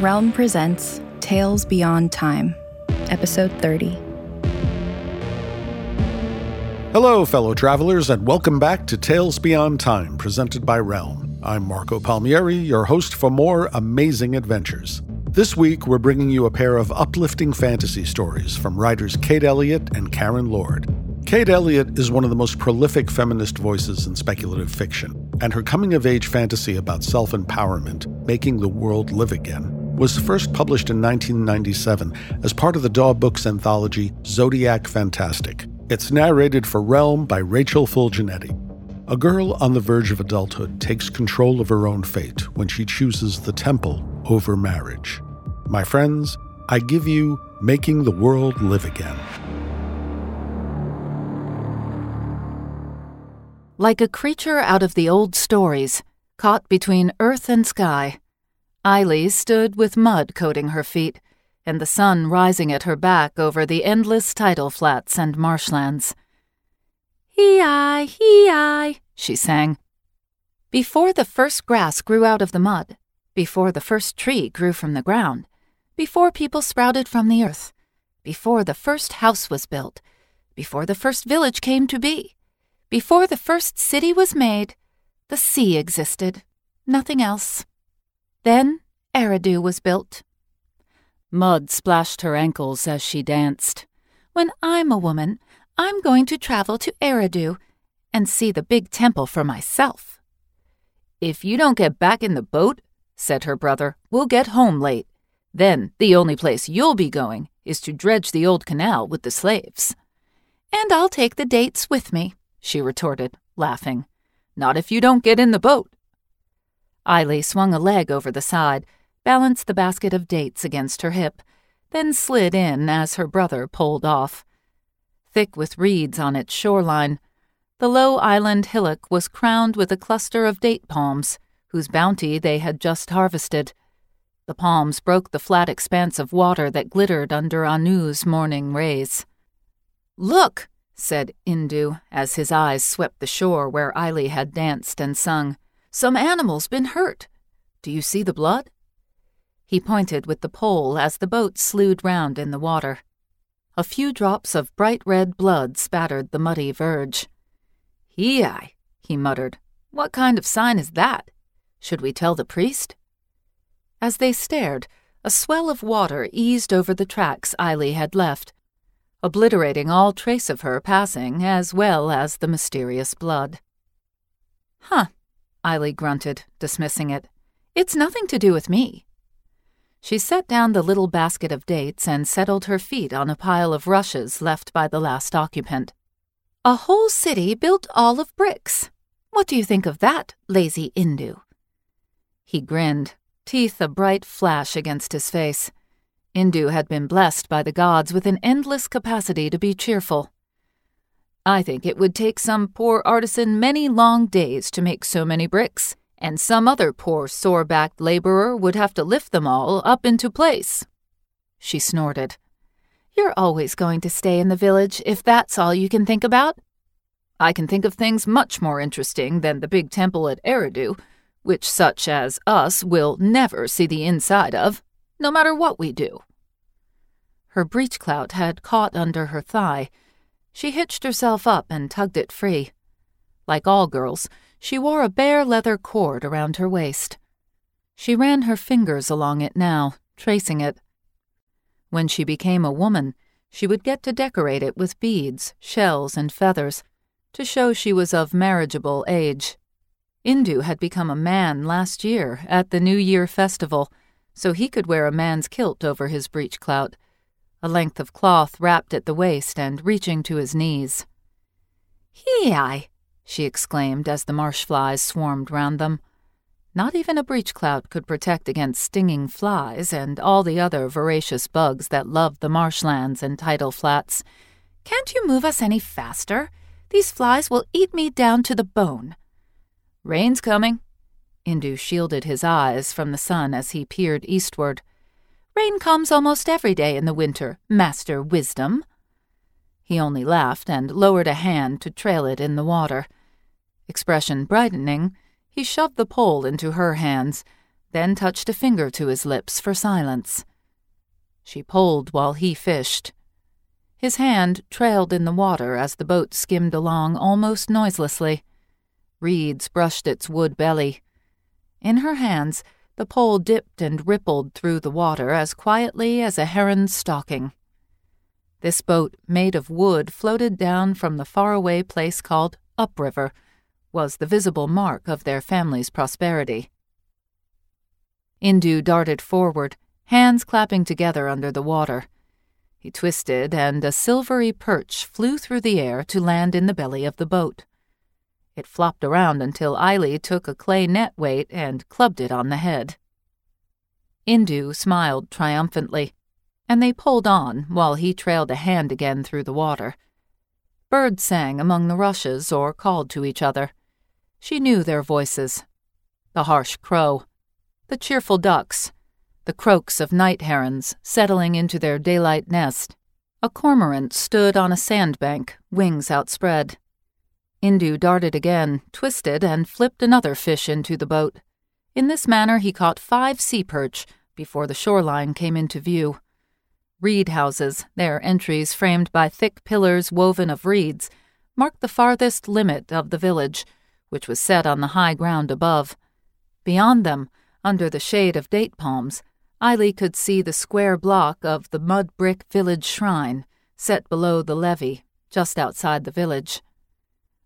Realm presents Tales Beyond Time, Episode 30. Hello, fellow travelers, and welcome back to Tales Beyond Time, presented by Realm. I'm Marco Palmieri, your host for more amazing adventures. This week, we're bringing you a pair of uplifting fantasy stories from writers Kate Elliott and Karen Lord. Kate Elliott is one of the most prolific feminist voices in speculative fiction, and her coming of age fantasy about self empowerment, making the world live again, was first published in 1997 as part of the Daw Books anthology Zodiac Fantastic. It's narrated for Realm by Rachel Fulginiti. A girl on the verge of adulthood takes control of her own fate when she chooses the temple over marriage. My friends, I give you Making the World Live Again. Like a creature out of the old stories, caught between earth and sky, Eiley stood with mud coating her feet and the sun rising at her back over the endless tidal flats and marshlands. Hee-I, hee-I, she sang. Before the first grass grew out of the mud, before the first tree grew from the ground, before people sprouted from the earth, before the first house was built, before the first village came to be, before the first city was made, the sea existed, nothing else. Then Eridu was built. Mud splashed her ankles as she danced. When I'm a woman, I'm going to travel to Eridu and see the big temple for myself. If you don't get back in the boat, said her brother, we'll get home late. Then the only place you'll be going is to dredge the old canal with the slaves. And I'll take the dates with me, she retorted, laughing. Not if you don't get in the boat. Eiley swung a leg over the side, balanced the basket of dates against her hip, then slid in as her brother pulled off. Thick with reeds on its shoreline, the low island hillock was crowned with a cluster of date palms, whose bounty they had just harvested. The palms broke the flat expanse of water that glittered under Anu's morning rays. Look, said Indu as his eyes swept the shore where Eiley had danced and sung. Some animal's been hurt. Do you see the blood? He pointed with the pole as the boat slewed round in the water. A few drops of bright red blood spattered the muddy verge. Hee-I, he muttered. What kind of sign is that? Should we tell the priest? As they stared, a swell of water eased over the tracks Eiley had left, obliterating all trace of her passing as well as the mysterious blood. Huh, Eiley grunted, dismissing it. It's nothing to do with me. She set down the little basket of dates and settled her feet on a pile of rushes left by the last occupant. A whole city built all of bricks. What do you think of that, lazy Indu? He grinned, teeth a bright flash against his face. Indu had been blessed by the gods with an endless capacity to be cheerful. I think it would take some poor artisan many long days to make so many bricks, and some other poor sore backed laborer would have to lift them all up into place. She snorted. You're always going to stay in the village if that's all you can think about. I can think of things much more interesting than the big temple at Eridu, which such as us will never see the inside of, no matter what we do. Her breechclout had caught under her thigh. She hitched herself up and tugged it free. Like all girls, she wore a bare leather cord around her waist. She ran her fingers along it now, tracing it. When she became a woman, she would get to decorate it with beads, shells, and feathers to show she was of marriageable age. Indu had become a man last year at the New Year festival, so he could wear a man's kilt over his breechclout, a length of cloth wrapped at the waist and reaching to his knees. Hi! she exclaimed as the marsh flies swarmed round them. Not even a breechclout could protect against stinging flies and all the other voracious bugs that love the marshlands and tidal flats. Can't you move us any faster? These flies will eat me down to the bone. Rain's coming. Indu shielded his eyes from the sun as he peered eastward. Rain comes almost every day in the winter, Master Wisdom. He only laughed and lowered a hand to trail it in the water. Expression brightening, he shoved the pole into her hands, then touched a finger to his lips for silence. She pulled while he fished. His hand trailed in the water as the boat skimmed along almost noiselessly. Reeds brushed its wood belly. In her hands, the pole dipped and rippled through the water as quietly as a heron's stalking. This boat, made of wood, floated down from the faraway place called Upriver, was the visible mark of their family's prosperity. Indu darted forward, hands clapping together under the water. He twisted, and a silvery perch flew through the air to land in the belly of the boat. It flopped around until Eily took a clay net weight and clubbed it on the head. Indu smiled triumphantly, and they pulled on while he trailed a hand again through the water. Birds sang among the rushes or called to each other. She knew their voices. The harsh crow, the cheerful ducks, the croaks of night herons settling into their daylight nest. A cormorant stood on a sandbank, wings outspread. Indu darted again, twisted, and flipped another fish into the boat. In this manner he caught five sea perch before the shoreline came into view. Reed houses, their entries framed by thick pillars woven of reeds, marked the farthest limit of the village, which was set on the high ground above. Beyond them, under the shade of date palms, Eily could see the square block of the mud brick village shrine, set below the levee, just outside the village.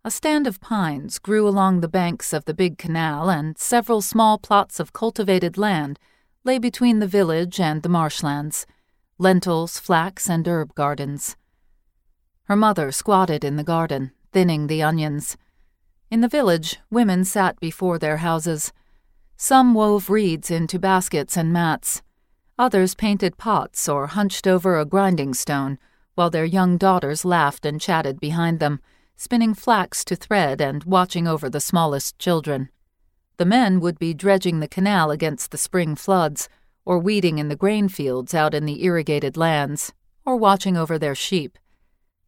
A stand of pines grew along the banks of the big canal, and several small plots of cultivated land lay between the village and the marshlands lentils, flax, and herb gardens. Her mother squatted in the garden, thinning the onions. In the village, women sat before their houses, some wove reeds into baskets and mats. Others painted pots or hunched over a grinding stone, while their young daughters laughed and chatted behind them, spinning flax to thread and watching over the smallest children. The men would be dredging the canal against the spring floods, or weeding in the grain fields out in the irrigated lands, or watching over their sheep.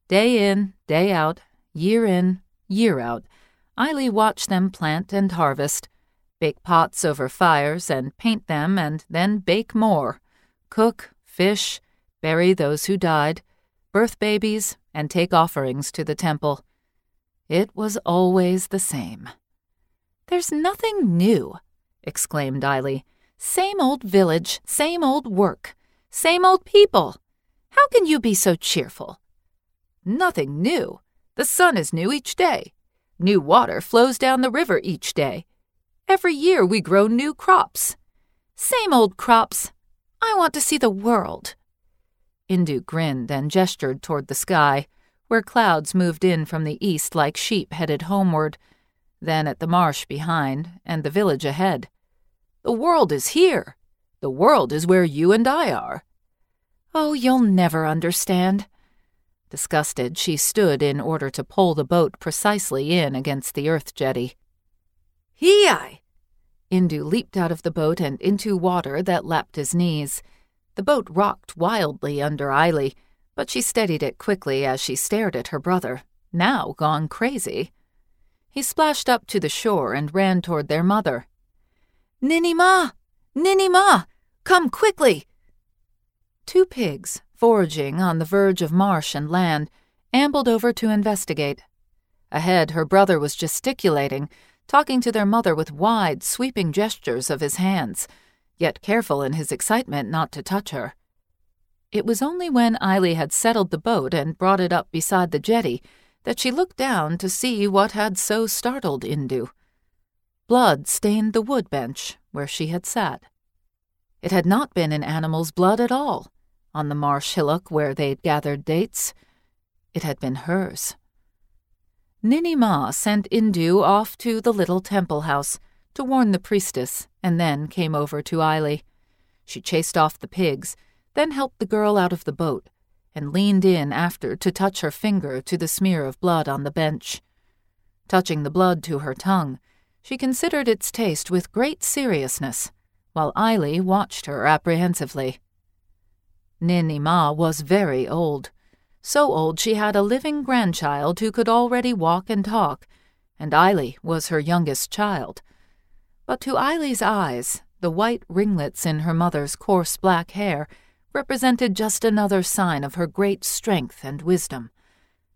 Day in, day out, year in, year out, Eily watched them plant and harvest, bake pots over fires and paint them and then bake more, cook, fish, bury those who died, birth babies, and take offerings to the temple. It was always the same. There's nothing new, exclaimed Eily. Same old village, same old work, same old people. How can you be so cheerful? Nothing new. The sun is new each day. New water flows down the river each day. Every year we grow new crops. Same old crops. I want to see the world. Indu grinned and gestured toward the sky, where clouds moved in from the east like sheep headed homeward, then at the marsh behind and the village ahead. The world is here. The world is where you and I are. Oh, you'll never understand. Disgusted, she stood in order to pull the boat precisely in against the earth jetty. Hi! Indu leaped out of the boat and into water that lapped his knees. The boat rocked wildly under Eily, but she steadied it quickly as she stared at her brother, now gone crazy. He splashed up to the shore and ran toward their mother. Ninny Ma! Ninny Ma! Come quickly! Two pigs, foraging on the verge of marsh and land, ambled over to investigate. Ahead, her brother was gesticulating, talking to their mother with wide, sweeping gestures of his hands, yet careful in his excitement not to touch her. It was only when Eily had settled the boat and brought it up beside the jetty that she looked down to see what had so startled Indu. Blood stained the wood bench where she had sat. It had not been an animal's blood at all, on the marsh hillock where they'd gathered dates. It had been hers. Ninny Ma sent Indu off to the little temple house to warn the priestess, and then came over to Eily. She chased off the pigs, then helped the girl out of the boat, and leaned in after to touch her finger to the smear of blood on the bench. Touching the blood to her tongue, she considered its taste with great seriousness, while Eily watched her apprehensively. Ninny Ma was very old so old she had a living grandchild who could already walk and talk, and Eily was her youngest child. But to Eily's eyes, the white ringlets in her mother's coarse black hair represented just another sign of her great strength and wisdom.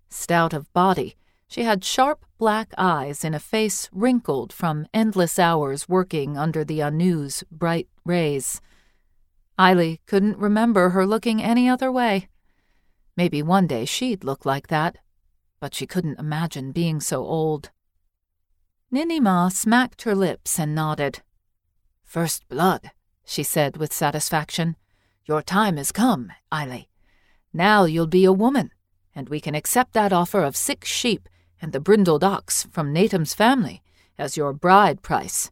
Stout of body, she had sharp black eyes in a face wrinkled from endless hours working under the Anu's bright rays. Eily couldn't remember her looking any other way. Maybe one day she'd look like that, but she couldn't imagine being so old. Ninima smacked her lips and nodded. First blood, she said with satisfaction. Your time has come, Eily. Now you'll be a woman, and we can accept that offer of six sheep and the brindled ox from Natum's family as your bride price.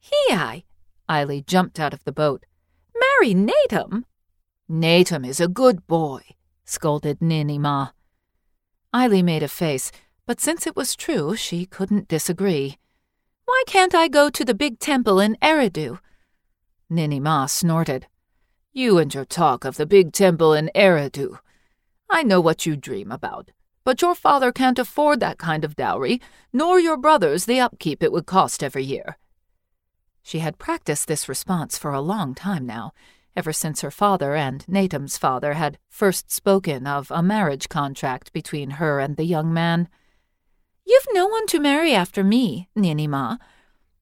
He I, Eily jumped out of the boat. Marry Natum? Natum is a good boy, scolded Ninny Ma. Eily made a face, but since it was true, she couldn't disagree. Why can't I go to the big temple in Eridu? Ninny Ma snorted. You and your talk of the big temple in Eridu. I know what you dream about, but your father can't afford that kind of dowry, nor your brothers the upkeep it would cost every year. She had practiced this response for a long time now, ever since her father and Natum's father had first spoken of a marriage contract between her and the young man. You've no one to marry after me, Ninny Ma.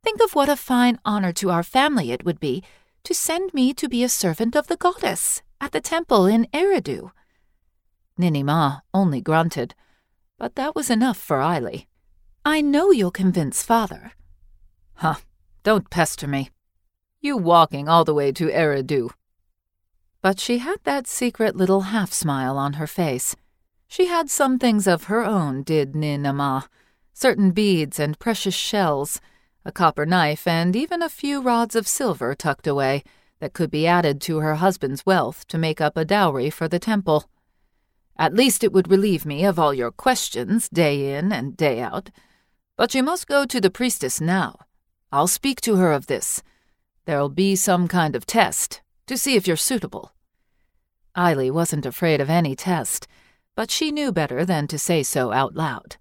Think of what a fine honor to our family it would be to send me to be a servant of the goddess at the temple in Eridu. Ninny Ma only grunted, but that was enough for Eily. I know you'll convince father. Huh, don't pester me. You walking all the way to Eridu but she had that secret little half smile on her face. She had some things of her own, did Ninny Ma certain beads and precious shells, a copper knife, and even a few rods of silver tucked away that could be added to her husband's wealth to make up a dowry for the temple. At least it would relieve me of all your questions day in and day out. But you must go to the priestess now. I'll speak to her of this. There'll be some kind of test, to see if you're suitable. Eily wasn't afraid of any test, but she knew better than to say so out loud.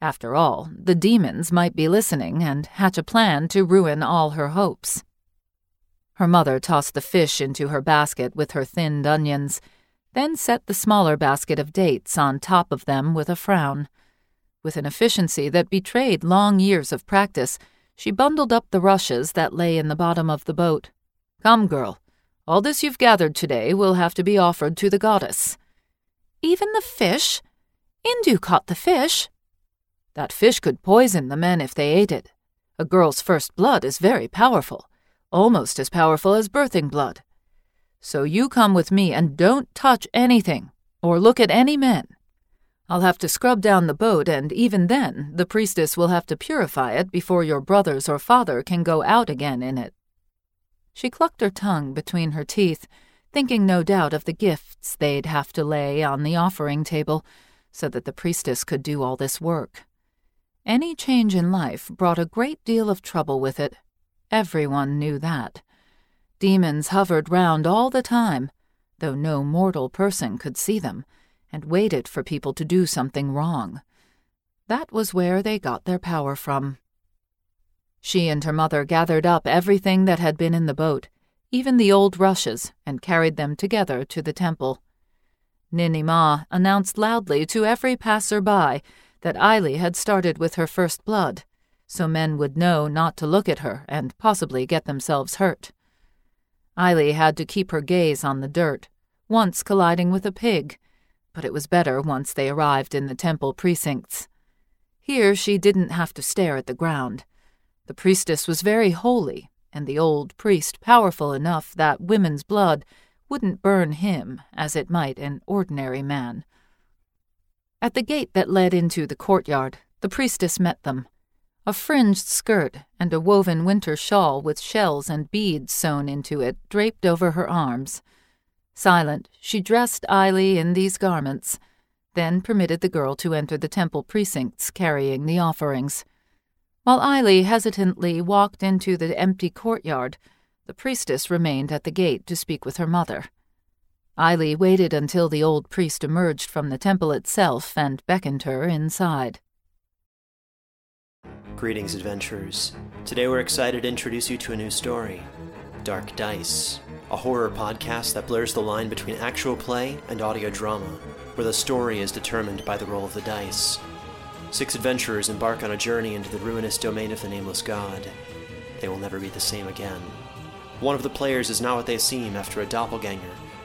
After all, the demons might be listening and hatch a plan to ruin all her hopes. Her mother tossed the fish into her basket with her thinned onions, then set the smaller basket of dates on top of them with a frown. With an efficiency that betrayed long years of practice, she bundled up the rushes that lay in the bottom of the boat. Come, girl, all this you've gathered today will have to be offered to the goddess. Even the fish? Indu caught the fish. That fish could poison the men if they ate it. A girl's first blood is very powerful, almost as powerful as birthing blood. So you come with me and don't touch anything, or look at any men. I'll have to scrub down the boat, and even then, the priestess will have to purify it before your brothers or father can go out again in it. She clucked her tongue between her teeth, thinking no doubt of the gifts they'd have to lay on the offering table so that the priestess could do all this work. Any change in life brought a great deal of trouble with it. Everyone knew that. Demons hovered round all the time, though no mortal person could see them, and waited for people to do something wrong. That was where they got their power from. She and her mother gathered up everything that had been in the boat, even the old rushes, and carried them together to the temple. Ninny Ma announced loudly to every passer-by that Eily had started with her first blood, so men would know not to look at her and possibly get themselves hurt. Eily had to keep her gaze on the dirt, once colliding with a pig, but it was better once they arrived in the temple precincts. Here she didn't have to stare at the ground. The priestess was very holy, and the old priest powerful enough that women's blood wouldn't burn him as it might an ordinary man. At the gate that led into the courtyard, the priestess met them. A fringed skirt and a woven winter shawl with shells and beads sewn into it draped over her arms. Silent, she dressed Eily in these garments, then permitted the girl to enter the temple precincts carrying the offerings. While Eily hesitantly walked into the empty courtyard, the priestess remained at the gate to speak with her mother. Eily waited until the old priest emerged from the temple itself and beckoned her inside. Greetings, adventurers. Today we're excited to introduce you to a new story Dark Dice, a horror podcast that blurs the line between actual play and audio drama, where the story is determined by the roll of the dice. Six adventurers embark on a journey into the ruinous domain of the Nameless God. They will never be the same again. One of the players is not what they seem after a doppelganger,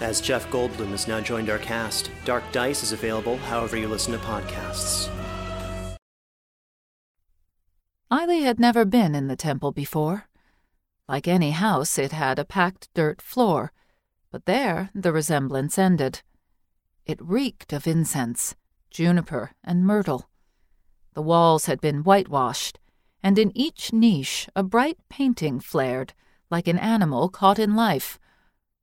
As Jeff Goldblum has now joined our cast, Dark Dice is available however you listen to podcasts. Eily had never been in the temple before. Like any house, it had a packed dirt floor, but there the resemblance ended. It reeked of incense, juniper, and myrtle. The walls had been whitewashed, and in each niche a bright painting flared, like an animal caught in life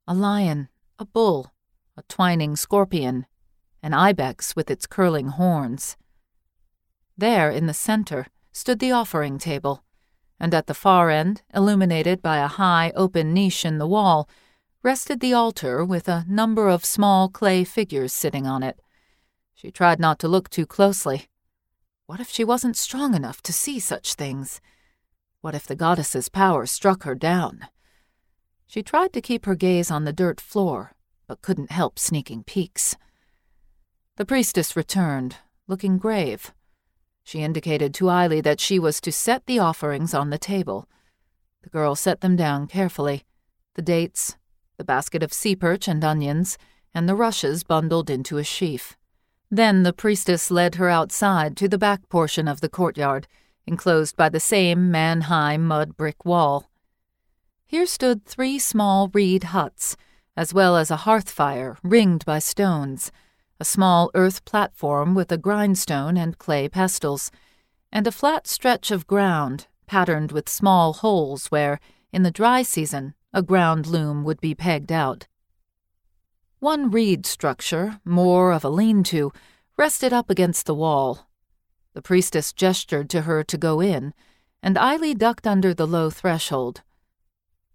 a lion, a bull, a twining scorpion, an ibex with its curling horns. There, in the center, stood the offering table, and at the far end, illuminated by a high open niche in the wall, rested the altar with a number of small clay figures sitting on it. She tried not to look too closely. What if she wasn't strong enough to see such things? What if the goddess's power struck her down? She tried to keep her gaze on the dirt floor, but couldn't help sneaking peeks. The priestess returned, looking grave. She indicated to Eily that she was to set the offerings on the table. The girl set them down carefully the dates, the basket of sea perch and onions, and the rushes bundled into a sheaf. Then the priestess led her outside to the back portion of the courtyard, enclosed by the same man high mud brick wall. Here stood three small reed huts, as well as a hearth fire ringed by stones, a small earth platform with a grindstone and clay pestles, and a flat stretch of ground patterned with small holes where, in the dry season, a ground loom would be pegged out. One reed structure, more of a lean to, rested up against the wall. The priestess gestured to her to go in, and Eily ducked under the low threshold.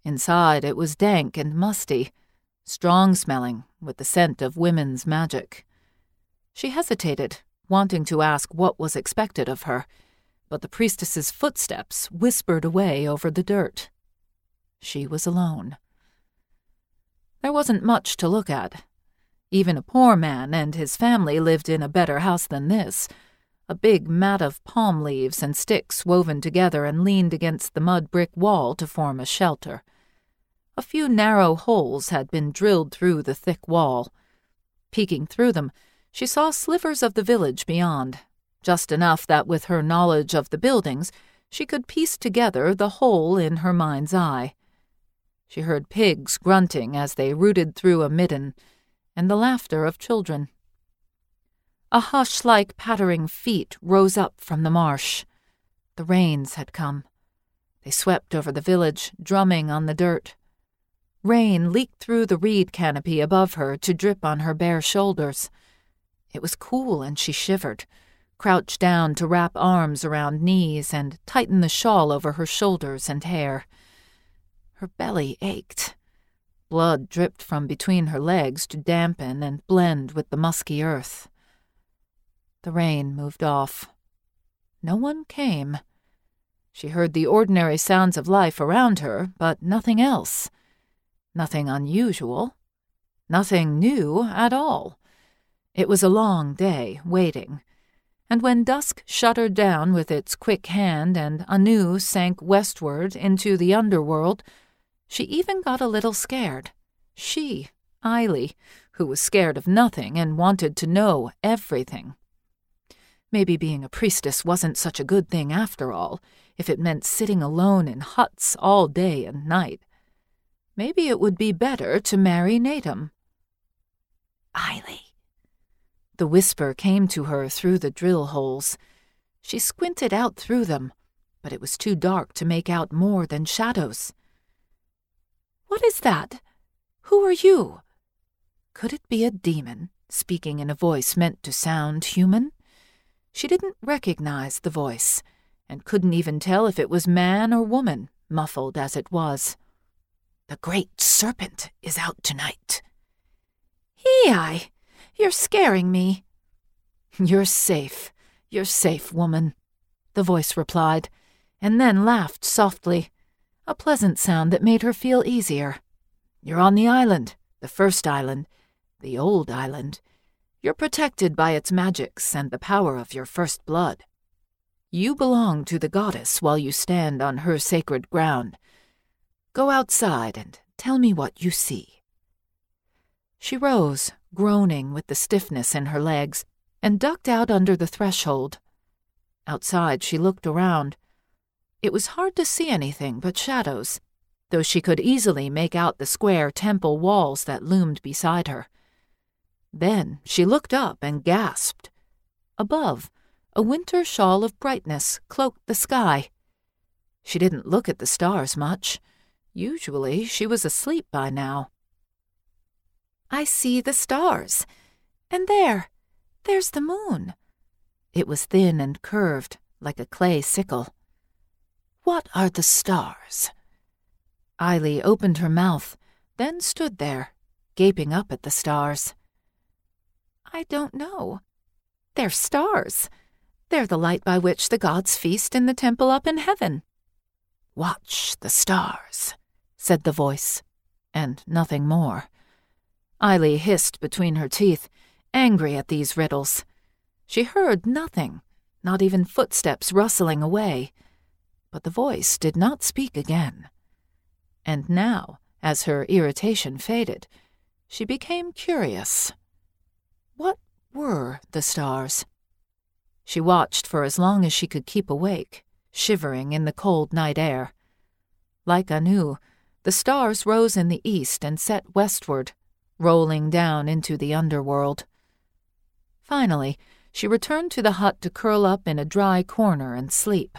Inside it was dank and musty, strong smelling, with the scent of women's magic. She hesitated, wanting to ask what was expected of her, but the priestess's footsteps whispered away over the dirt. She was alone. There wasn't much to look at. Even a poor man and his family lived in a better house than this. A big mat of palm leaves and sticks woven together and leaned against the mud brick wall to form a shelter. A few narrow holes had been drilled through the thick wall. Peeking through them, she saw slivers of the village beyond, just enough that with her knowledge of the buildings, she could piece together the whole in her mind's eye. She heard pigs grunting as they rooted through a midden, and the laughter of children. A hush like pattering feet rose up from the marsh. The rains had come. They swept over the village, drumming on the dirt. Rain leaked through the reed canopy above her to drip on her bare shoulders. It was cool and she shivered, crouched down to wrap arms around knees and tighten the shawl over her shoulders and hair. Her belly ached. Blood dripped from between her legs to dampen and blend with the musky earth. The rain moved off. No one came. She heard the ordinary sounds of life around her, but nothing else. Nothing unusual. Nothing new at all. It was a long day, waiting. And when dusk shuttered down with its quick hand and Anu sank westward into the underworld, she even got a little scared. She, Eiley, who was scared of nothing and wanted to know everything. Maybe being a priestess wasn't such a good thing after all, if it meant sitting alone in huts all day and night. Maybe it would be better to marry Natum. Eily. The whisper came to her through the drill holes. She squinted out through them, but it was too dark to make out more than shadows. What is that? Who are you? Could it be a demon, speaking in a voice meant to sound human? She didn't recognize the voice, and couldn't even tell if it was man or woman, muffled as it was. The great serpent is out tonight. Hee You're scaring me. You're safe. You're safe, woman, the voice replied, and then laughed softly, a pleasant sound that made her feel easier. You're on the island, the first island, the old island, you're protected by its magics and the power of your first blood. You belong to the goddess while you stand on her sacred ground. Go outside and tell me what you see. She rose, groaning with the stiffness in her legs, and ducked out under the threshold. Outside, she looked around. It was hard to see anything but shadows, though she could easily make out the square temple walls that loomed beside her. Then she looked up and gasped. Above, a winter shawl of brightness cloaked the sky. She didn't look at the stars much. Usually she was asleep by now. I see the stars. And there, there's the moon. It was thin and curved, like a clay sickle. What are the stars? Eiley opened her mouth, then stood there, gaping up at the stars. I don't know. They're stars. They're the light by which the gods feast in the temple up in heaven. Watch the stars, said the voice, and nothing more. Eiley hissed between her teeth, angry at these riddles. She heard nothing, not even footsteps rustling away. But the voice did not speak again. And now, as her irritation faded, she became curious. What were the stars? She watched for as long as she could keep awake, shivering in the cold night air. Like Anu, the stars rose in the east and set westward, rolling down into the underworld. Finally, she returned to the hut to curl up in a dry corner and sleep.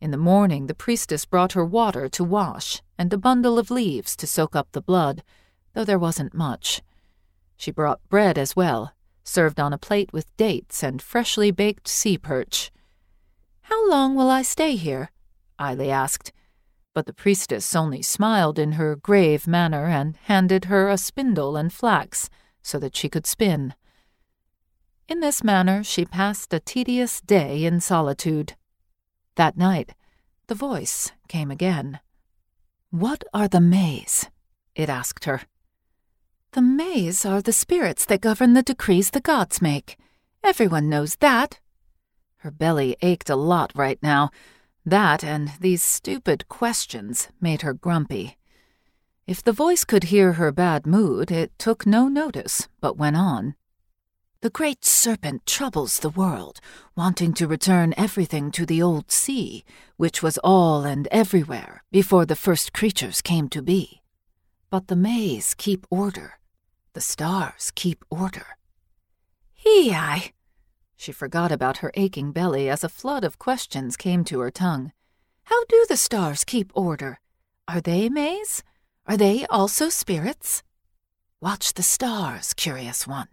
In the morning, the priestess brought her water to wash and a bundle of leaves to soak up the blood, though there wasn't much. She brought bread as well, served on a plate with dates and freshly baked sea perch. How long will I stay here? Eiley asked, but the priestess only smiled in her grave manner and handed her a spindle and flax so that she could spin. In this manner she passed a tedious day in solitude. That night, the voice came again. What are the Mays? it asked her. The Mays are the spirits that govern the decrees the gods make. Everyone knows that. Her belly ached a lot right now. That and these stupid questions made her grumpy. If the voice could hear her bad mood, it took no notice, but went on. The great serpent troubles the world, wanting to return everything to the old sea, which was all and everywhere before the first creatures came to be. But the mays keep order. The stars keep order. He-I! She forgot about her aching belly as a flood of questions came to her tongue. How do the stars keep order? Are they mays? Are they also spirits? Watch the stars, curious one.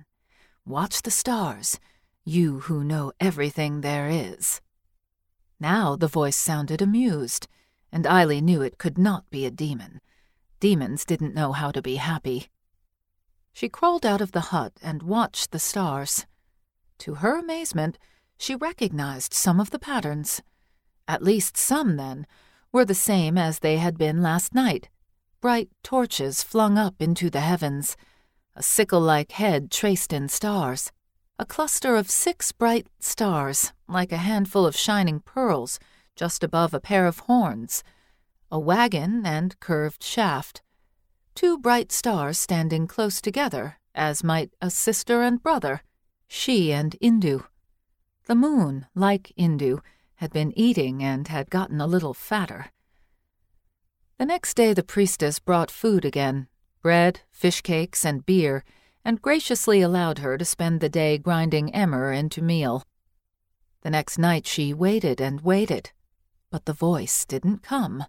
Watch the stars, you who know everything there is. Now the voice sounded amused, and Eily knew it could not be a demon. Demons didn't know how to be happy. She crawled out of the hut and watched the stars. To her amazement, she recognized some of the patterns. At least some, then, were the same as they had been last night bright torches flung up into the heavens a sickle like head traced in stars, a cluster of six bright stars, like a handful of shining pearls, just above a pair of horns, a wagon and curved shaft, two bright stars standing close together, as might a sister and brother, she and Indu. The moon, like Indu, had been eating and had gotten a little fatter. The next day the priestess brought food again, bread, fish cakes, and beer, and graciously allowed her to spend the day grinding emmer into meal. The next night she waited and waited, but the voice didn't come.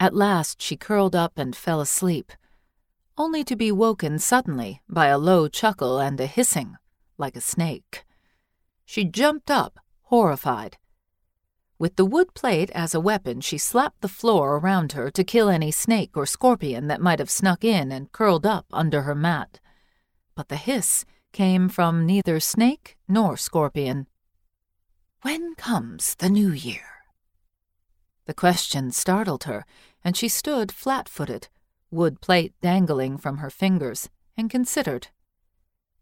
At last she curled up and fell asleep, only to be woken suddenly by a low chuckle and a hissing, like a snake. She jumped up, horrified, with the wood plate as a weapon, she slapped the floor around her to kill any snake or scorpion that might have snuck in and curled up under her mat. But the hiss came from neither snake nor scorpion. When comes the new year? The question startled her, and she stood flat footed, wood plate dangling from her fingers, and considered.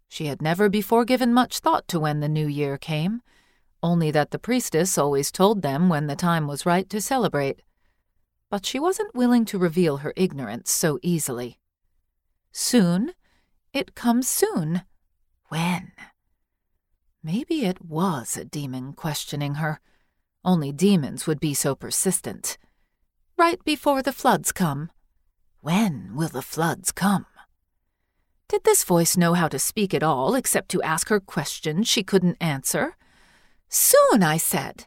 She had never before given much thought to when the new year came only that the priestess always told them when the time was right to celebrate. But she wasn't willing to reveal her ignorance so easily. Soon? It comes soon. When? Maybe it was a demon questioning her. Only demons would be so persistent. Right before the floods come. When will the floods come? Did this voice know how to speak at all except to ask her questions she couldn't answer? Soon, I said.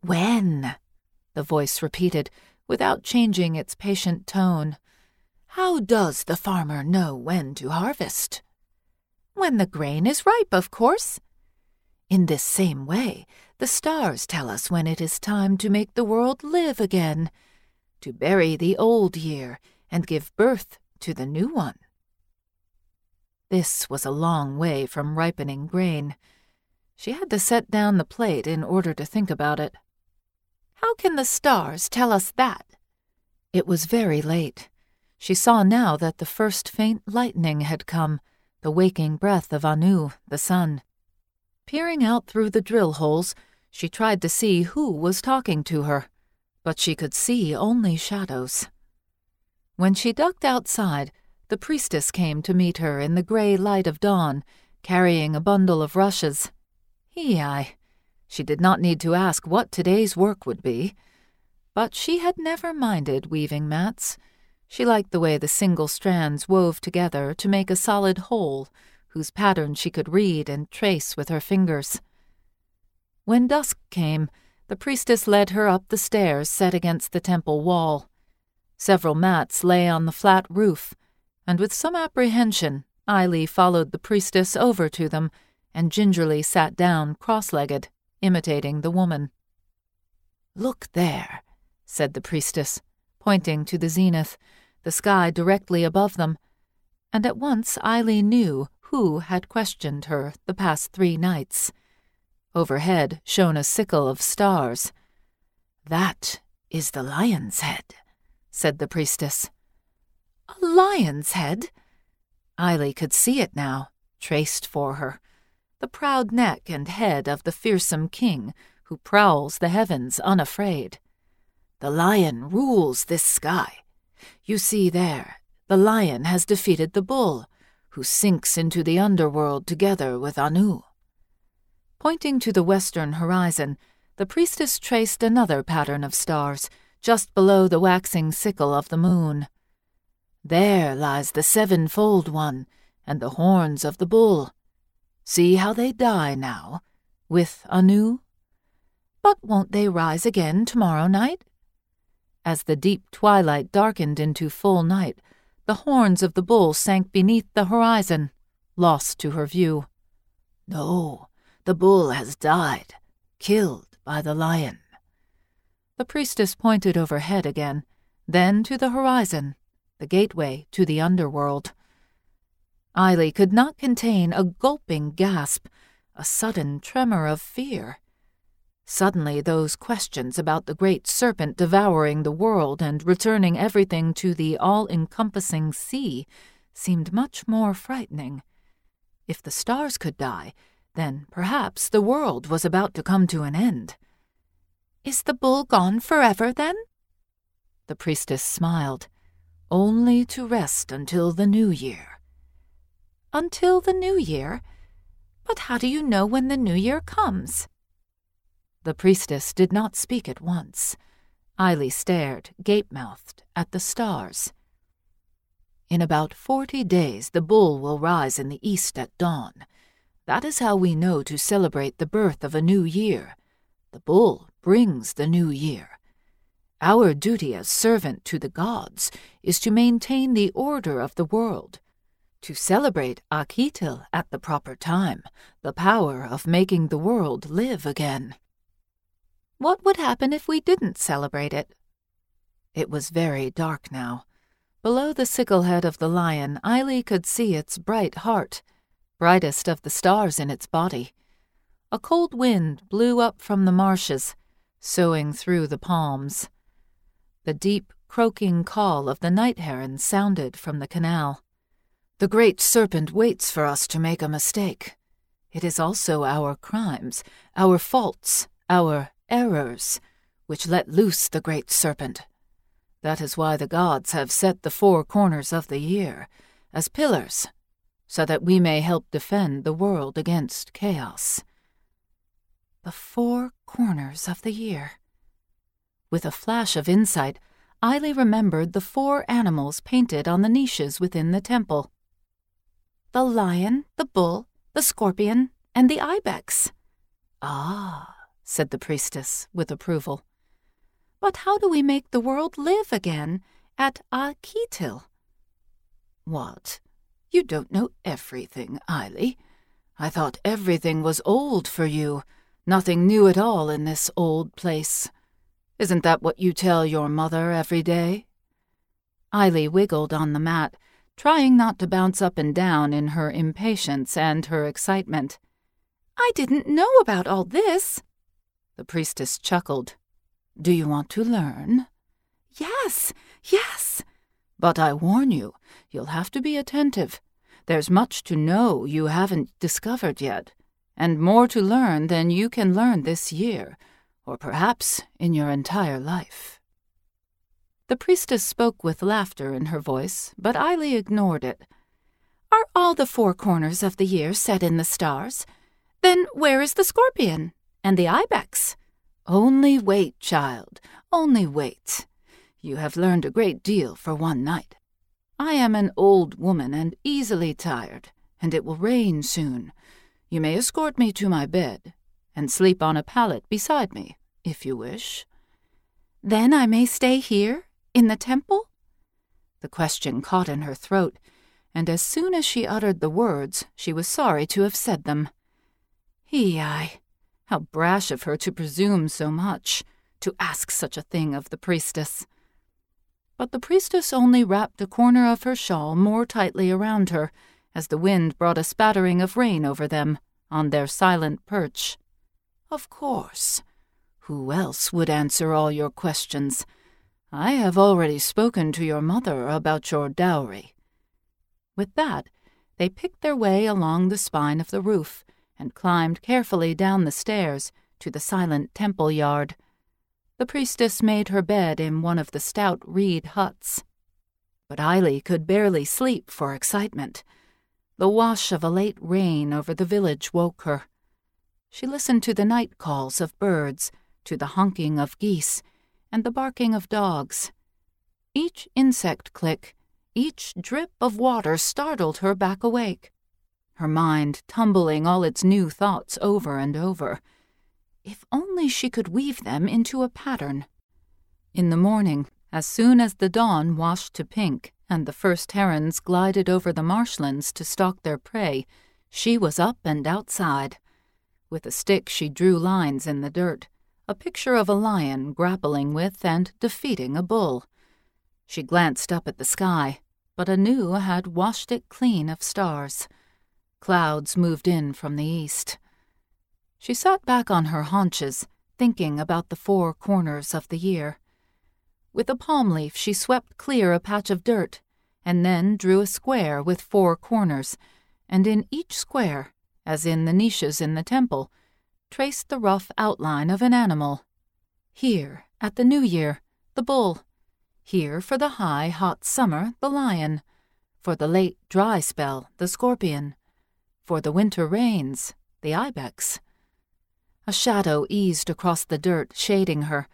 When? the voice repeated, without changing its patient tone. How does the farmer know when to harvest? When the grain is ripe, of course. In this same way, the stars tell us when it is time to make the world live again, to bury the old year and give birth to the new one. This was a long way from ripening grain. She had to set down the plate in order to think about it. How can the stars tell us that? It was very late. She saw now that the first faint lightning had come, the waking breath of Anu, the sun. Peering out through the drill holes, she tried to see who was talking to her, but she could see only shadows. When she ducked outside, the priestess came to meet her in the gray light of dawn, carrying a bundle of rushes. He-I. She did not need to ask what today's work would be. But she had never minded weaving mats. She liked the way the single strands wove together to make a solid whole, whose pattern she could read and trace with her fingers. When dusk came, the priestess led her up the stairs set against the temple wall. Several mats lay on the flat roof, and with some apprehension, Eily followed the priestess over to them and gingerly sat down cross legged, imitating the woman. Look there, said the priestess, pointing to the zenith, the sky directly above them, and at once Eily knew who had questioned her the past three nights. Overhead shone a sickle of stars. That is the lion's head, said the priestess. A lion's head? Eily could see it now, traced for her the proud neck and head of the fearsome king who prowls the heavens unafraid. The lion rules this sky. You see there, the lion has defeated the bull, who sinks into the underworld together with Anu. Pointing to the western horizon, the priestess traced another pattern of stars just below the waxing sickle of the moon. There lies the sevenfold one and the horns of the bull. See how they die now, with Anu? But won't they rise again tomorrow night? As the deep twilight darkened into full night, the horns of the bull sank beneath the horizon, lost to her view. No, the bull has died, killed by the lion. The priestess pointed overhead again, then to the horizon, the gateway to the underworld. Eily could not contain a gulping gasp, a sudden tremor of fear. Suddenly, those questions about the great serpent devouring the world and returning everything to the all encompassing sea seemed much more frightening. If the stars could die, then perhaps the world was about to come to an end. Is the bull gone forever, then? The priestess smiled. Only to rest until the new year. Until the new year? But how do you know when the new year comes? The priestess did not speak at once. Eily stared, gape-mouthed, at the stars. In about forty days the bull will rise in the east at dawn. That is how we know to celebrate the birth of a new year. The bull brings the new year. Our duty as servant to the gods is to maintain the order of the world, to celebrate Akitu at the proper time, the power of making the world live again. What would happen if we didn't celebrate it? It was very dark now. Below the sickle head of the lion, Eily could see its bright heart, brightest of the stars in its body. A cold wind blew up from the marshes, soughing through the palms. The deep, croaking call of the night heron sounded from the canal. The great serpent waits for us to make a mistake. It is also our crimes, our faults, our errors, which let loose the great serpent. That is why the gods have set the four corners of the year as pillars, so that we may help defend the world against chaos. The four corners of the year. With a flash of insight, Eily remembered the four animals painted on the niches within the temple the lion, the bull, the scorpion, and the ibex. Ah, said the priestess with approval. But how do we make the world live again at Akitu? What? You don't know everything, Eily. I thought everything was old for you, nothing new at all in this old place. Isn't that what you tell your mother every day? Eily wiggled on the mat, trying not to bounce up and down in her impatience and her excitement. I didn't know about all this. The priestess chuckled. Do you want to learn? Yes, yes. But I warn you, you'll have to be attentive. There's much to know you haven't discovered yet, and more to learn than you can learn this year, or perhaps in your entire life. The priestess spoke with laughter in her voice, but Eily ignored it. Are all the four corners of the year set in the stars? Then where is the scorpion? and the ibex. Only wait, child, only wait. You have learned a great deal for one night. I am an old woman and easily tired, and it will rain soon. You may escort me to my bed, and sleep on a pallet beside me, if you wish. Then I may stay here, in the temple? The question caught in her throat, and as soon as she uttered the words, she was sorry to have said them. He, I, how brash of her to presume so much, to ask such a thing of the priestess. But the priestess only wrapped a corner of her shawl more tightly around her, as the wind brought a spattering of rain over them, on their silent perch. Of course. Who else would answer all your questions? I have already spoken to your mother about your dowry. With that, they picked their way along the spine of the roof, and climbed carefully down the stairs to the silent temple yard. The priestess made her bed in one of the stout reed huts. But Eily could barely sleep for excitement. The wash of a late rain over the village woke her. She listened to the night calls of birds, to the honking of geese, and the barking of dogs. Each insect click, each drip of water startled her back awake, her mind tumbling all its new thoughts over and over. If only she could weave them into a pattern. In the morning, as soon as the dawn washed to pink and the first herons glided over the marshlands to stalk their prey, she was up and outside. With a stick, she drew lines in the dirt, a picture of a lion grappling with and defeating a bull. She glanced up at the sky, but Anu had washed it clean of stars. Clouds moved in from the east. She sat back on her haunches, thinking about the four corners of the year. With a palm leaf, she swept clear a patch of dirt, and then drew a square with four corners, and in each square as in the niches in the temple, traced the rough outline of an animal. Here, at the new year, the bull. Here, for the high, hot summer, the lion. For the late, dry spell, the scorpion. For the winter rains, the ibex. A shadow eased across the dirt, shading her,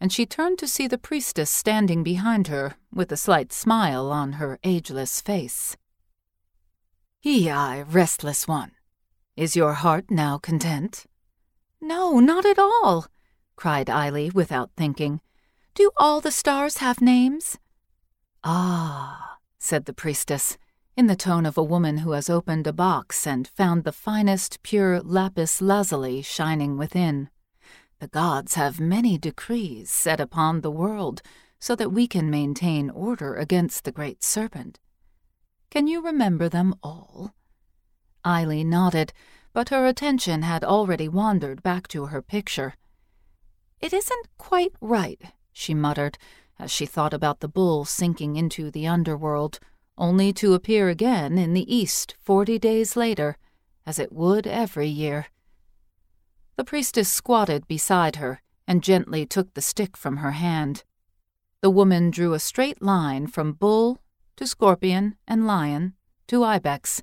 and she turned to see the priestess standing behind her, with a slight smile on her ageless face. He, I, restless one, is your heart now content? No, not at all, cried Eily without thinking. Do all the stars have names? Ah, said the priestess, in the tone of a woman who has opened a box and found the finest pure lapis lazuli shining within. The gods have many decrees set upon the world so that we can maintain order against the great serpent. Can you remember them all? Eily nodded, but her attention had already wandered back to her picture. It isn't quite right, she muttered, as she thought about the bull sinking into the underworld, only to appear again in the east forty days later, as it would every year. The priestess squatted beside her and gently took the stick from her hand. The woman drew a straight line from bull to scorpion and lion to ibex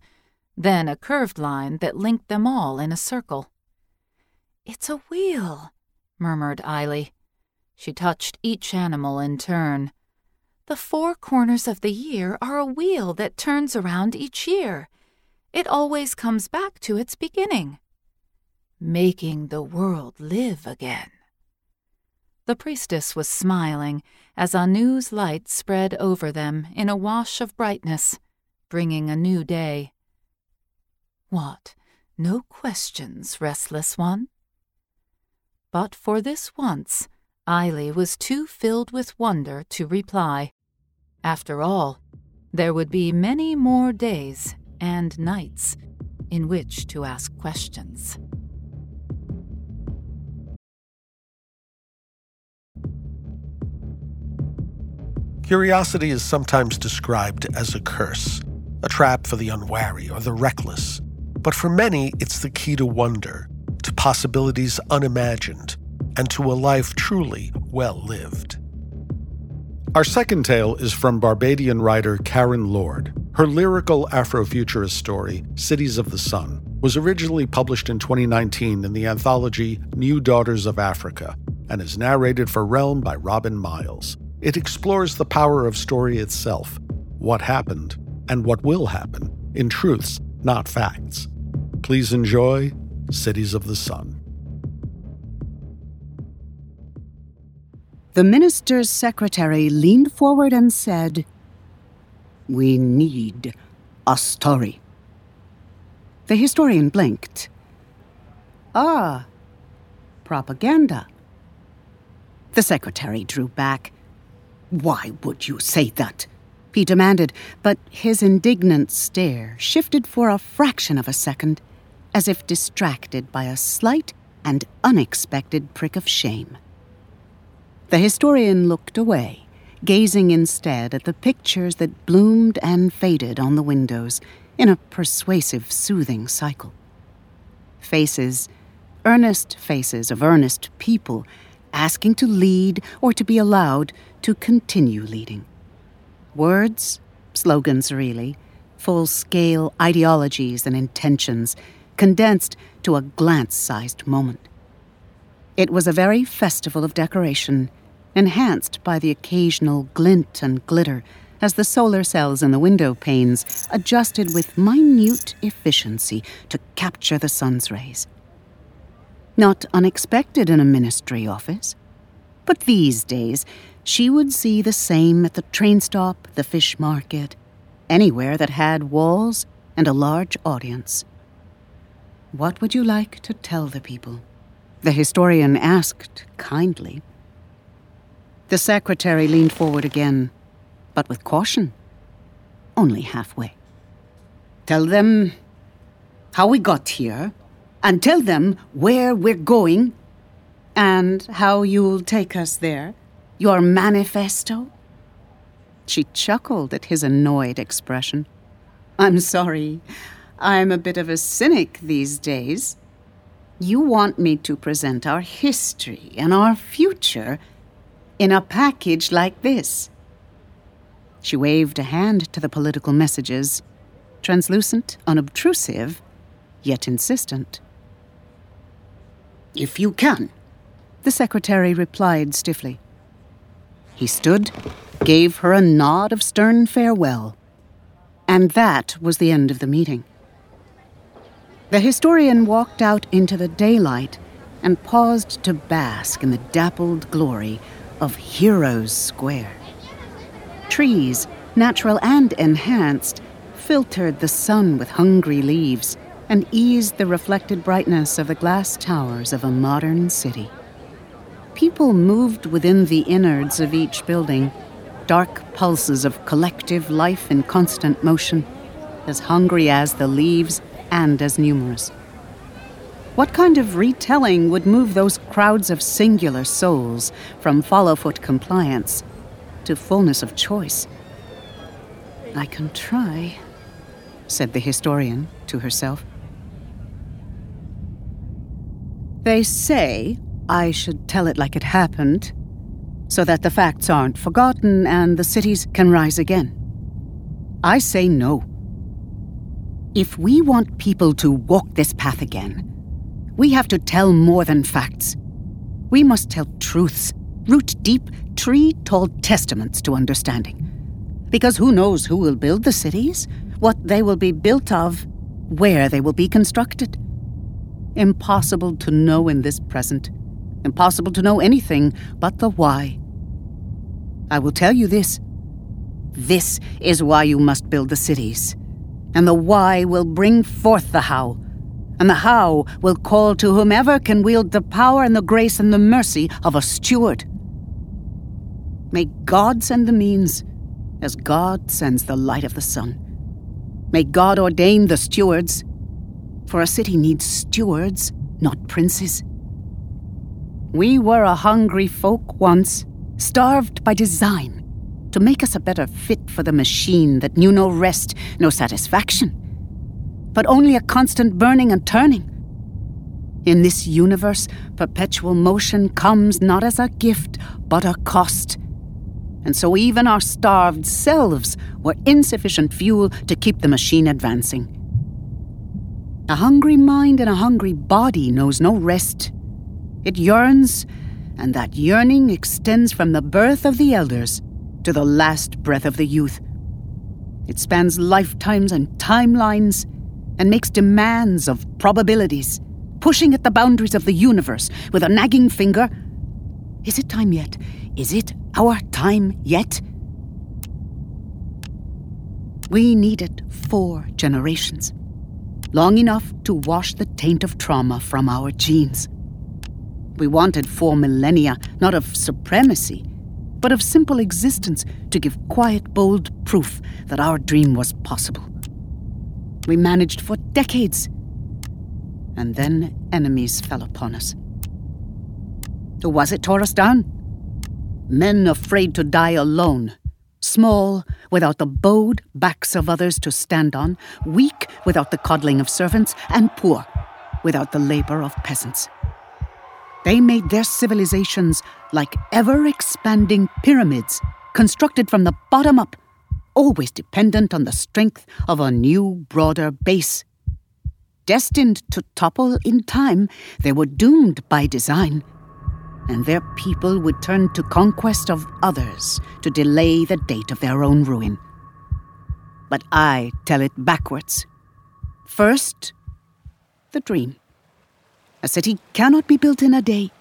then a curved line that linked them all in a circle. It's a wheel, murmured Eily. She touched each animal in turn. The four corners of the year are a wheel that turns around each year. It always comes back to its beginning. Making the world live again. The priestess was smiling as Anu's light spread over them in a wash of brightness, bringing a new day. What, no questions, restless one? But for this once, Eily was too filled with wonder to reply. After all, there would be many more days and nights in which to ask questions. Curiosity is sometimes described as a curse, a trap for the unwary or the reckless. But for many, it's the key to wonder, to possibilities unimagined, and to a life truly well lived. Our second tale is from Barbadian writer Karen Lord. Her lyrical Afrofuturist story, Cities of the Sun, was originally published in 2019 in the anthology New Daughters of Africa and is narrated for Realm by Robin Miles. It explores the power of story itself, what happened, and what will happen, in truths, not facts. Please enjoy Cities of the Sun. The minister's secretary leaned forward and said, We need a story. The historian blinked. Ah, propaganda. The secretary drew back. Why would you say that? He demanded, but his indignant stare shifted for a fraction of a second as if distracted by a slight and unexpected prick of shame. The historian looked away, gazing instead at the pictures that bloomed and faded on the windows in a persuasive, soothing cycle. Faces, earnest faces of earnest people, asking to lead or to be allowed to continue leading. Words, slogans really, full scale ideologies and intentions condensed to a glance sized moment. It was a very festival of decoration, enhanced by the occasional glint and glitter as the solar cells in the window panes adjusted with minute efficiency to capture the sun's rays. Not unexpected in a ministry office. But these days, she would see the same at the train stop, the fish market, anywhere that had walls and a large audience. What would you like to tell the people? The historian asked kindly. The secretary leaned forward again, but with caution. Only halfway. Tell them how we got here, and tell them where we're going, and how you'll take us there. Your manifesto? She chuckled at his annoyed expression. I'm sorry. I'm a bit of a cynic these days. You want me to present our history and our future in a package like this. She waved a hand to the political messages, translucent, unobtrusive, yet insistent. If you can, the secretary replied stiffly. He stood, gave her a nod of stern farewell, and that was the end of the meeting. The historian walked out into the daylight and paused to bask in the dappled glory of Heroes Square. Trees, natural and enhanced, filtered the sun with hungry leaves and eased the reflected brightness of the glass towers of a modern city. People moved within the innards of each building, dark pulses of collective life in constant motion, as hungry as the leaves and as numerous. What kind of retelling would move those crowds of singular souls from followfoot compliance to fullness of choice? I can try, said the historian to herself. They say I should tell it like it happened, so that the facts aren't forgotten and the cities can rise again. I say no. If we want people to walk this path again, we have to tell more than facts. We must tell truths, root deep, tree tall testaments to understanding. Because who knows who will build the cities, what they will be built of, where they will be constructed. Impossible to know in this present Impossible to know anything but the why. I will tell you this. This is why you must build the cities. And the why will bring forth the how. And the how will call to whomever can wield the power and the grace and the mercy of a steward. May God send the means, as God sends the light of the sun. May God ordain the stewards, for a city needs stewards, not princes. We were a hungry folk once, starved by design, to make us a better fit for the machine that knew no rest, no satisfaction, but only a constant burning and turning. In this universe, perpetual motion comes not as a gift, but a cost. And so even our starved selves were insufficient fuel to keep the machine advancing. A hungry mind and a hungry body knows no rest it yearns, and that yearning extends from the birth of the elders to the last breath of the youth. It spans lifetimes and timelines and makes demands of probabilities, pushing at the boundaries of the universe with a nagging finger. Is it time yet? Is it our time yet? We needed four generations, long enough to wash the taint of trauma from our genes. We wanted four millennia, not of supremacy, but of simple existence to give quiet, bold proof that our dream was possible. We managed for decades, and then enemies fell upon us. Who was it tore us down? Men afraid to die alone, small without the bowed backs of others to stand on, weak without the coddling of servants, and poor without the labor of peasants. They made their civilizations like ever expanding pyramids, constructed from the bottom up, always dependent on the strength of a new, broader base. Destined to topple in time, they were doomed by design, and their people would turn to conquest of others to delay the date of their own ruin. But I tell it backwards. First, the dream. A city cannot be built in a day,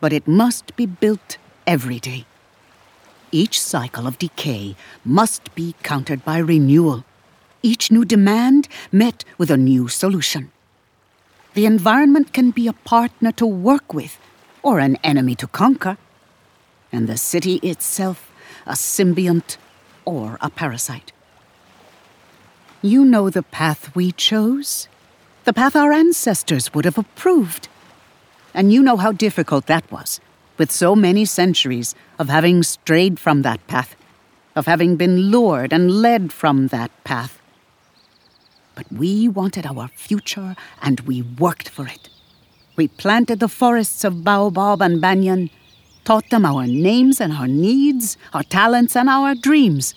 but it must be built every day. Each cycle of decay must be countered by renewal, each new demand met with a new solution. The environment can be a partner to work with or an enemy to conquer, and the city itself a symbiont or a parasite. You know the path we chose the path our ancestors would have approved. And you know how difficult that was, with so many centuries of having strayed from that path, of having been lured and led from that path. But we wanted our future, and we worked for it. We planted the forests of baobab and banyan, taught them our names and our needs, our talents and our dreams.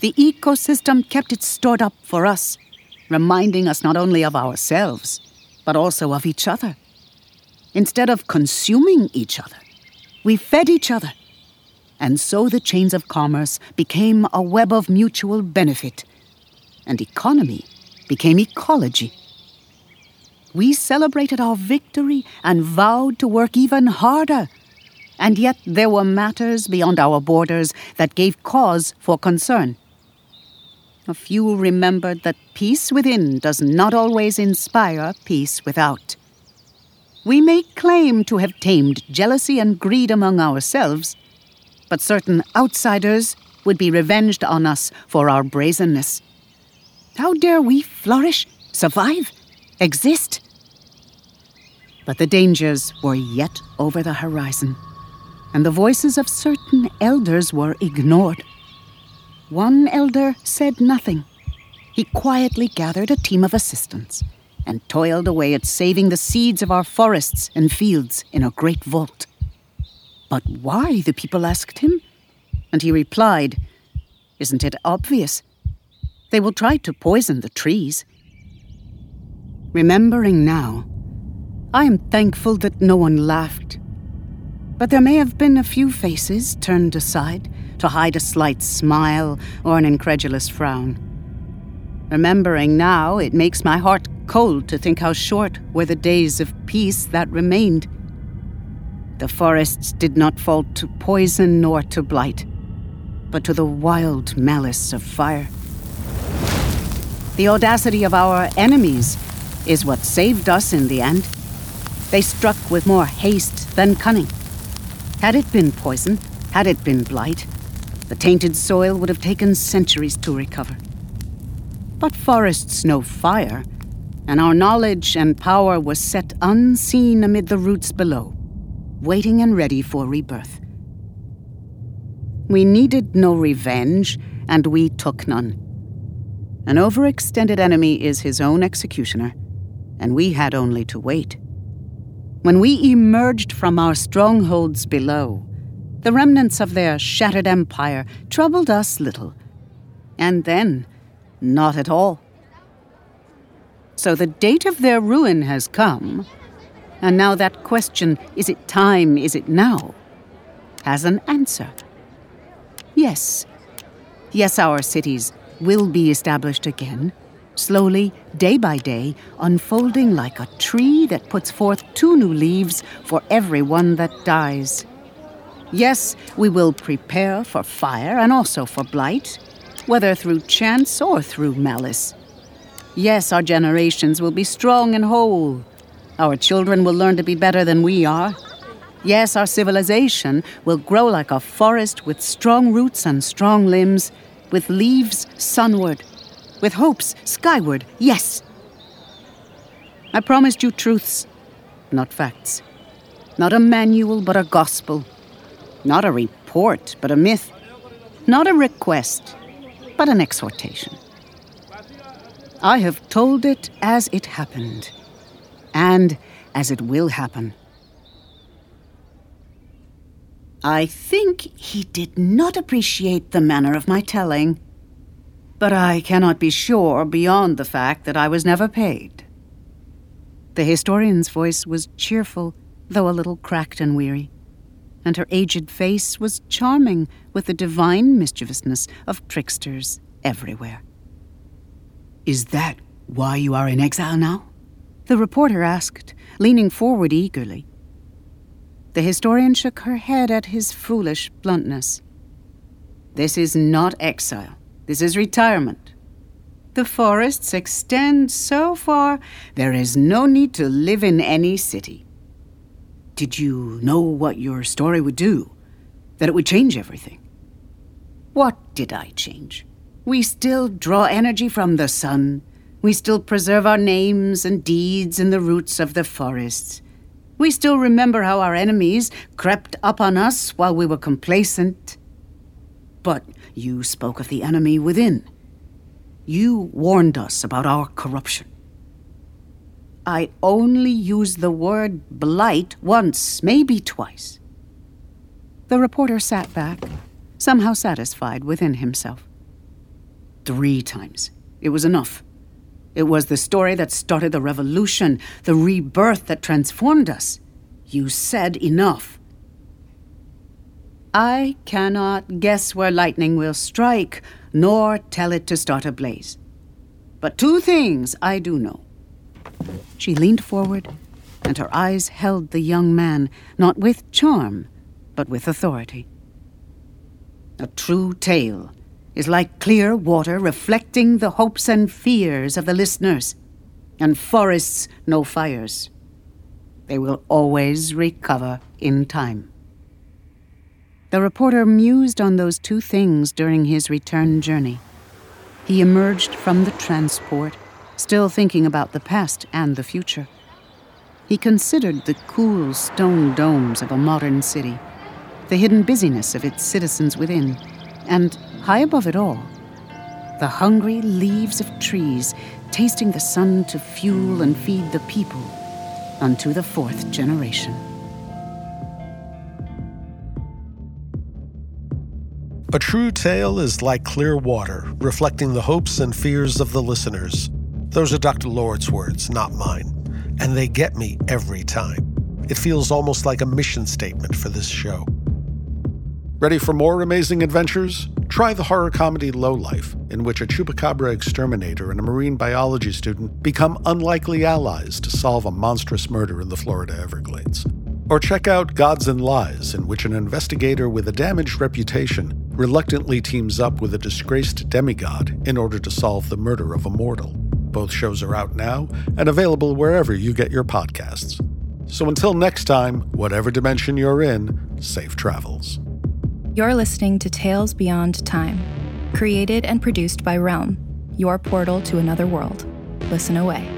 The ecosystem kept it stored up for us reminding us not only of ourselves, but also of each other. Instead of consuming each other, we fed each other. And so the chains of commerce became a web of mutual benefit, and economy became ecology. We celebrated our victory and vowed to work even harder. And yet there were matters beyond our borders that gave cause for concern. A few remembered that peace within does not always inspire peace without. We may claim to have tamed jealousy and greed among ourselves, but certain outsiders would be revenged on us for our brazenness. How dare we flourish, survive, exist? But the dangers were yet over the horizon, and the voices of certain elders were ignored. One elder said nothing. He quietly gathered a team of assistants and toiled away at saving the seeds of our forests and fields in a great vault. But why, the people asked him? And he replied, Isn't it obvious? They will try to poison the trees. Remembering now, I am thankful that no one laughed. But there may have been a few faces turned aside to hide a slight smile or an incredulous frown. Remembering now, it makes my heart cold to think how short were the days of peace that remained. The forests did not fall to poison nor to blight, but to the wild malice of fire. The audacity of our enemies is what saved us in the end. They struck with more haste than cunning. Had it been poison, had it been blight, the tainted soil would have taken centuries to recover. But forests know fire, and our knowledge and power was set unseen amid the roots below, waiting and ready for rebirth. We needed no revenge, and we took none. An overextended enemy is his own executioner, and we had only to wait. When we emerged from our strongholds below, the remnants of their shattered empire troubled us little. And then, not at all. So the date of their ruin has come, and now that question, is it time, is it now, has an answer. Yes. Yes, our cities will be established again, slowly, day by day, unfolding like a tree that puts forth two new leaves for every one that dies. Yes, we will prepare for fire and also for blight, whether through chance or through malice. Yes, our generations will be strong and whole. Our children will learn to be better than we are. Yes, our civilization will grow like a forest with strong roots and strong limbs, with leaves sunward, with hopes skyward, yes. I promised you truths, not facts. Not a manual, but a gospel. Not a report, but a myth. Not a request, but an exhortation. I have told it as it happened, and as it will happen. I think he did not appreciate the manner of my telling. But I cannot be sure beyond the fact that I was never paid. The historian's voice was cheerful, though a little cracked and weary, and her aged face was charming with the divine mischievousness of tricksters everywhere. Is that why you are in exile now? The reporter asked, leaning forward eagerly. The historian shook her head at his foolish bluntness. This is not exile. This is retirement. The forests extend so far, there is no need to live in any city. Did you know what your story would do? That it would change everything? What did I change? We still draw energy from the sun. We still preserve our names and deeds in the roots of the forests. We still remember how our enemies crept up on us while we were complacent. But you spoke of the enemy within. You warned us about our corruption. I only used the word blight once, maybe twice. The reporter sat back, somehow satisfied within himself. Three times. It was enough. It was the story that started the revolution, the rebirth that transformed us. You said enough. I cannot guess where lightning will strike, nor tell it to start a blaze. But two things I do know. She leaned forward, and her eyes held the young man, not with charm, but with authority. A true tale is like clear water reflecting the hopes and fears of the listeners, and forests know fires. They will always recover in time. The reporter mused on those two things during his return journey. He emerged from the transport, still thinking about the past and the future. He considered the cool stone domes of a modern city, the hidden busyness of its citizens within, and high above it all, the hungry leaves of trees tasting the sun to fuel and feed the people unto the fourth generation. A true tale is like clear water, reflecting the hopes and fears of the listeners. Those are Dr. Lord's words, not mine. And they get me every time. It feels almost like a mission statement for this show. Ready for more amazing adventures? Try the horror comedy Low Life, in which a chupacabra exterminator and a marine biology student become unlikely allies to solve a monstrous murder in the Florida Everglades. Or check out Gods and Lies, in which an investigator with a damaged reputation reluctantly teams up with a disgraced demigod in order to solve the murder of a mortal. Both shows are out now and available wherever you get your podcasts. So until next time, whatever dimension you're in, safe travels. You're listening to Tales Beyond Time, created and produced by Realm, your portal to another world. Listen away.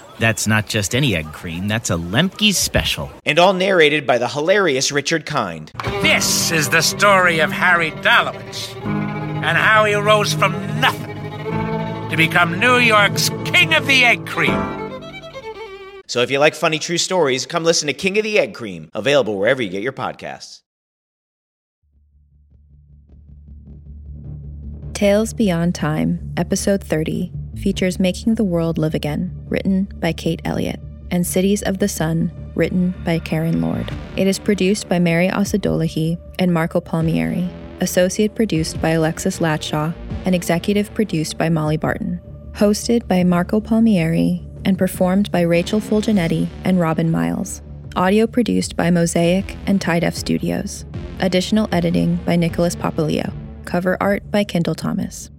That's not just any egg cream, that's a Lemke's special. And all narrated by the hilarious Richard Kind. This is the story of Harry Dalowitz and how he rose from nothing to become New York's King of the Egg Cream. So if you like funny true stories, come listen to King of the Egg Cream, available wherever you get your podcasts. Tales Beyond Time, Episode 30, features Making the World Live Again, written by Kate Elliott, and Cities of the Sun, written by Karen Lord. It is produced by Mary Osadolahi and Marco Palmieri, associate produced by Alexis Latshaw, and executive produced by Molly Barton. Hosted by Marco Palmieri and performed by Rachel Fulginiti and Robin Miles. Audio produced by Mosaic and Tidef Studios. Additional editing by Nicholas Papaleo. Cover art by Kendall Thomas.